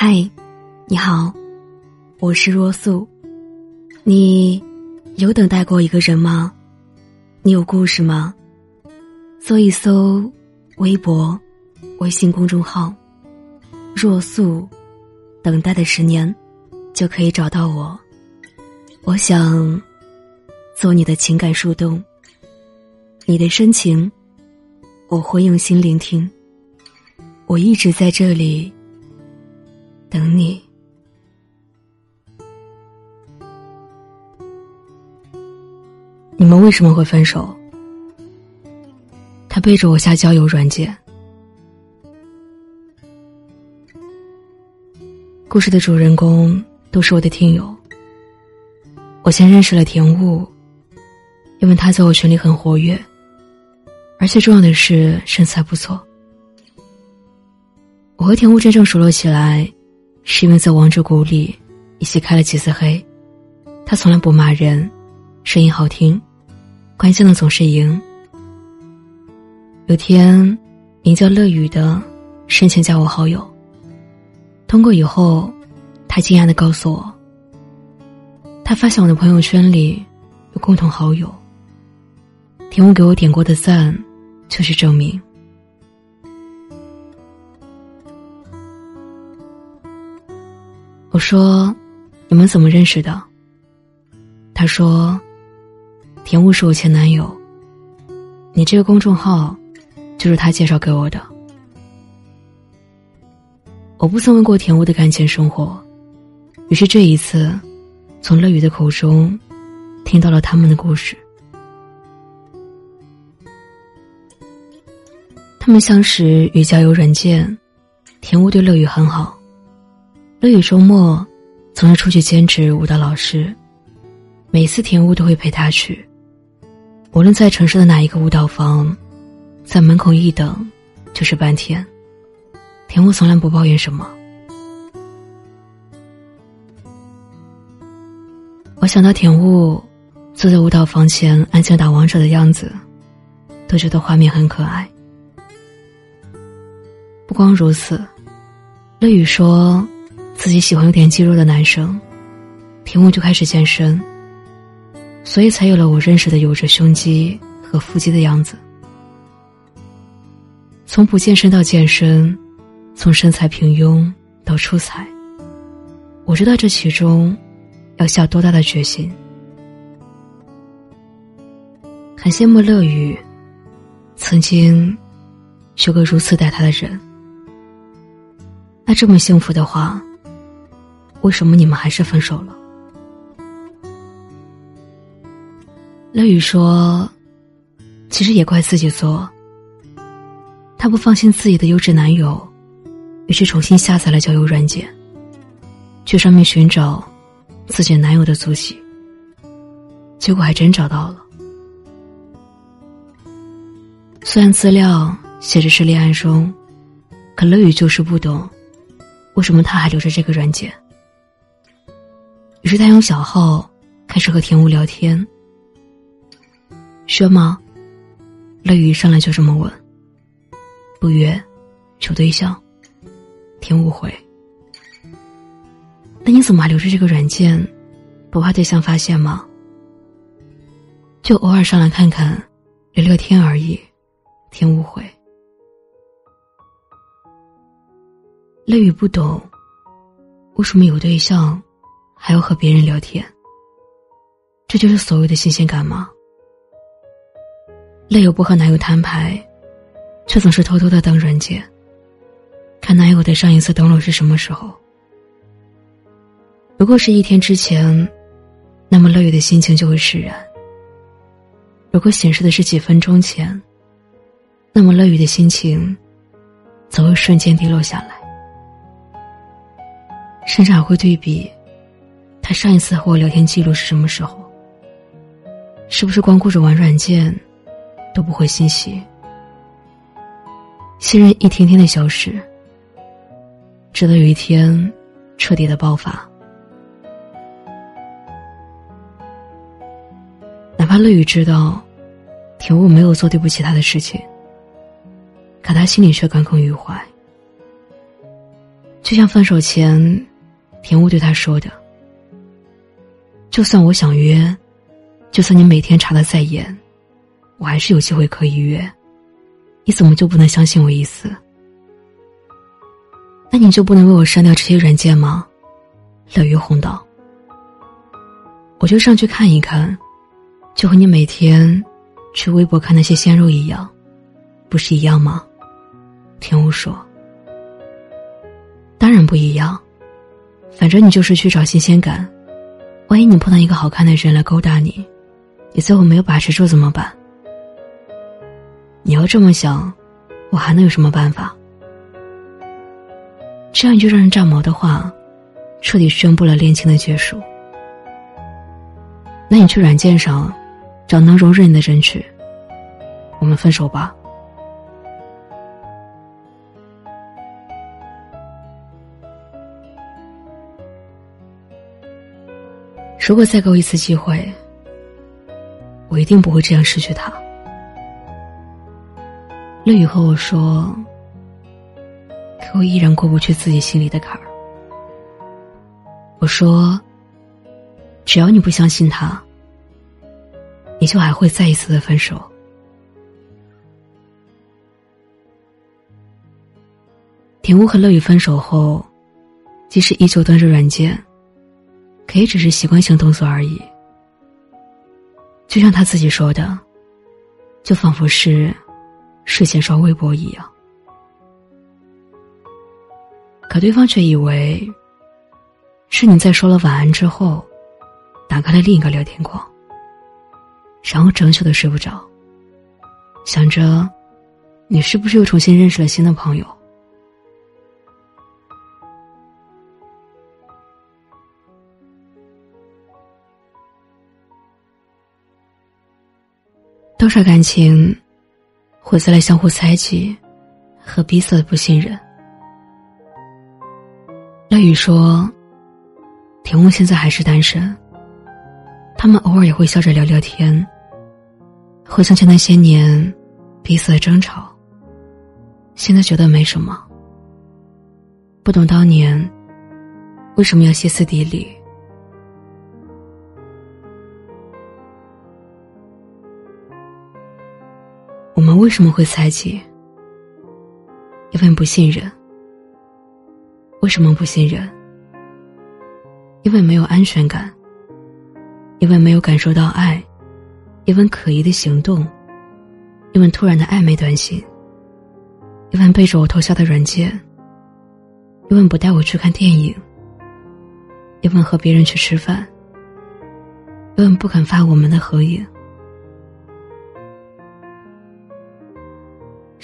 嗨，你好，我是若素。你有等待过一个人吗？你有故事吗？搜一搜微博、微信公众号“若素”，等待的十年，就可以找到我。我想做你的情感树洞，你的深情，我会用心聆听。我一直在这里。等你。你们为什么会分手？他背着我下交友软件。故事的主人公都是我的听友。我先认识了田雾，因为他在我群里很活跃，而且重要的是身材不错。我和田雾真正熟络起来。是因为在王者谷里一起开了几次黑，他从来不骂人，声音好听，关键的总是赢。有天，名叫乐雨的申请加我好友，通过以后，他惊讶的告诉我，他发现我的朋友圈里有共同好友，田雾给我点过的赞，就是证明。我说：“你们怎么认识的？”他说：“田雾是我前男友。你这个公众号，就是他介绍给我的。我不曾问过田雾的感情生活，于是这一次，从乐宇的口中，听到了他们的故事。他们相识于交友软件，田雾对乐雨很好。”乐宇周末总是出去兼职舞蹈老师，每次田雾都会陪他去。无论在城市的哪一个舞蹈房，在门口一等就是半天。田雾从来不抱怨什么。我想到田雾坐在舞蹈房前安静打王者的样子，都觉得画面很可爱。不光如此，乐雨说。自己喜欢有点肌肉的男生，屏幕就开始健身，所以才有了我认识的有着胸肌和腹肌的样子。从不健身到健身，从身材平庸到出彩，我知道这其中要下多大的决心。很羡慕乐雨，曾经有个如此待他的人。那这么幸福的话。为什么你们还是分手了？乐雨说：“其实也怪自己作。她不放心自己的优质男友，于是重新下载了交友软件，去上面寻找自己男友的足迹。结果还真找到了。虽然资料写着是恋爱中，可乐雨就是不懂，为什么他还留着这个软件。”于是他用小号开始和田雾聊天。约吗？乐雨上来就这么问。不约，求对象。田雾回。那你怎么还留着这个软件？不怕对象发现吗？就偶尔上来看看，聊聊天而已。田雾回。乐雨不懂，为什么有对象？还要和别人聊天，这就是所谓的新鲜感吗？累友不和男友摊牌，却总是偷偷的登软件，看男友的上一次登录是什么时候。如果是一天之前，那么乐雨的心情就会释然；如果显示的是几分钟前，那么乐雨的心情，则会瞬间低落下来，甚至还会对比。他上一次和我聊天记录是什么时候？是不是光顾着玩软件，都不回信息？信任一天天的消失，直到有一天，彻底的爆发。哪怕乐宇知道，田雾没有做对不起他的事情，可他心里却耿耿于怀。就像分手前，田雾对他说的：“就算我想约，就算你每天查的再严，我还是有机会可以约。你怎么就不能相信我一次？那你就不能为我删掉这些软件吗？”乐于哄道：“我就上去看一看，就和你每天去微博看那些鲜肉一样，不是一样吗？”田雾说。当然不一样，反正你就是去找新鲜感。万一你碰到一个好看的人来勾搭你，你最后没有把持住怎么办？你要这么想，我还能有什么办法？这样一句让人炸毛的话，彻底宣布了恋情的结束。那你去软件上找能容忍你的人去，我们分手吧。如果再给我一次机会，我一定不会这样失去他。乐宇和我说，可我依然过不去自己心里的坎儿。我说，只要你不相信他，你就还会再一次的分手。田雾和乐宇分手后，即使依旧端着软件。可以只是习惯性动作而已，就像他自己说的，就仿佛是睡前刷微博一样。可对方却以为是你在说了晚安之后，打开了另一个聊天框，然后整宿的睡不着，想着你是不是又重新认识了新的朋友。多少感情，毁在了相互猜忌和彼此的不信任。乐宇说：“田雾现在还是单身，他们偶尔也会笑着聊聊天。回想起那些年彼此的争吵，现在觉得没什么。不懂当年为什么要歇斯底里。”我们为什么会猜忌？因为不信任。为什么不信任？因为没有安全感。因为没有感受到爱，因为可疑的行动，因为突然的暧昧短信，因为背着我偷笑的软件，因为不带我去看电影，因为和别人去吃饭，因为不肯发我们的合影。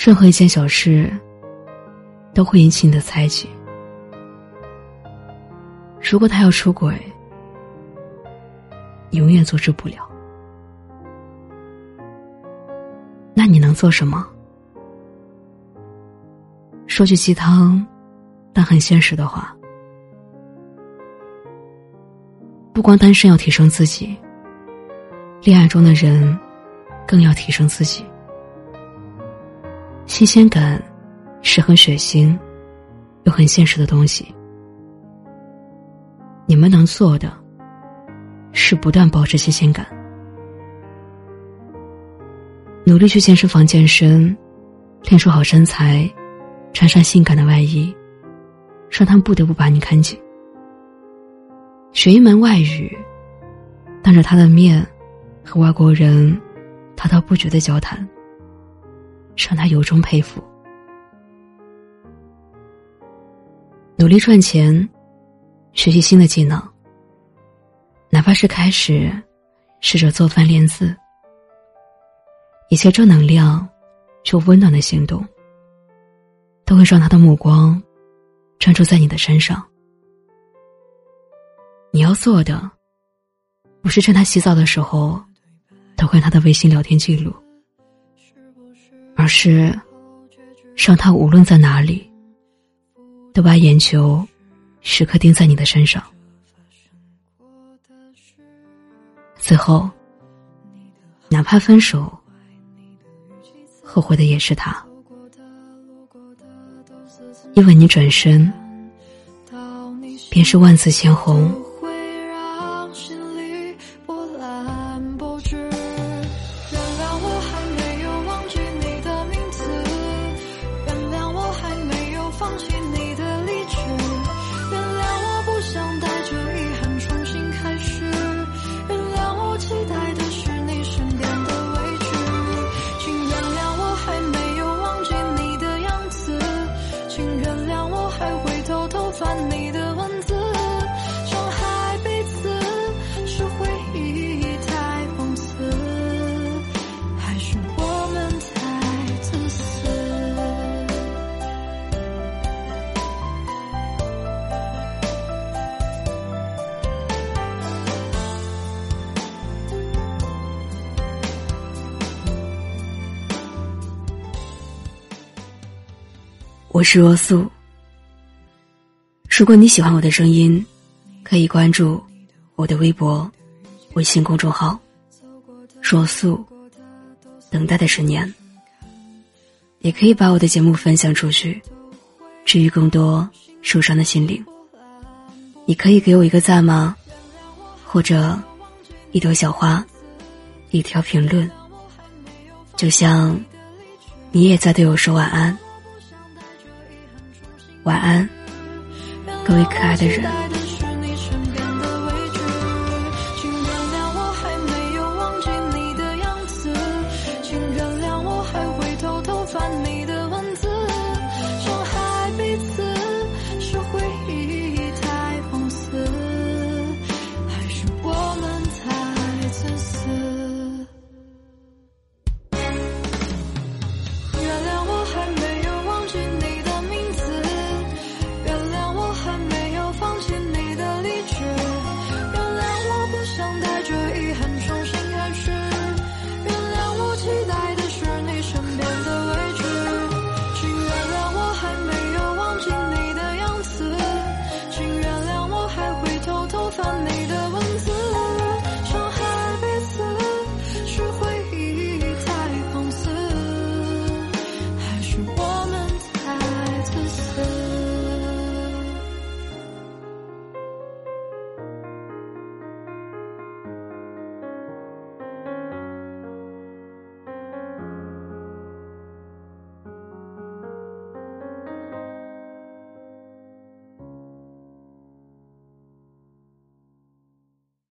任何一件小事，都会引起你的猜忌。如果他要出轨，你永远阻止不了。那你能做什么？说句鸡汤，但很现实的话：不光单身要提升自己，恋爱中的人更要提升自己。新鲜感是很血腥又很现实的东西。你们能做的，是不断保持新鲜感，努力去健身房健身，练出好身材，穿上性感的外衣，让他们不得不把你看紧。学一门外语，当着他的面和外国人滔滔不绝的交谈。让他由衷佩服。努力赚钱，学习新的技能，哪怕是开始试着做饭练字，一切正能量又温暖的行动，都会让他的目光专注在你的身上。你要做的，不是趁他洗澡的时候偷看他的微信聊天记录。而是，让他无论在哪里，都把眼球时刻盯在你的身上。最后，哪怕分手，后悔的也是他，因为你转身，便是万紫千红。我是若素。如果你喜欢我的声音，可以关注我的微博、微信公众号“若素”。等待的十年，也可以把我的节目分享出去，治愈更多受伤的心灵。你可以给我一个赞吗？或者一朵小花，一条评论，就像你也在对我说晚安。晚安，各位可爱的人。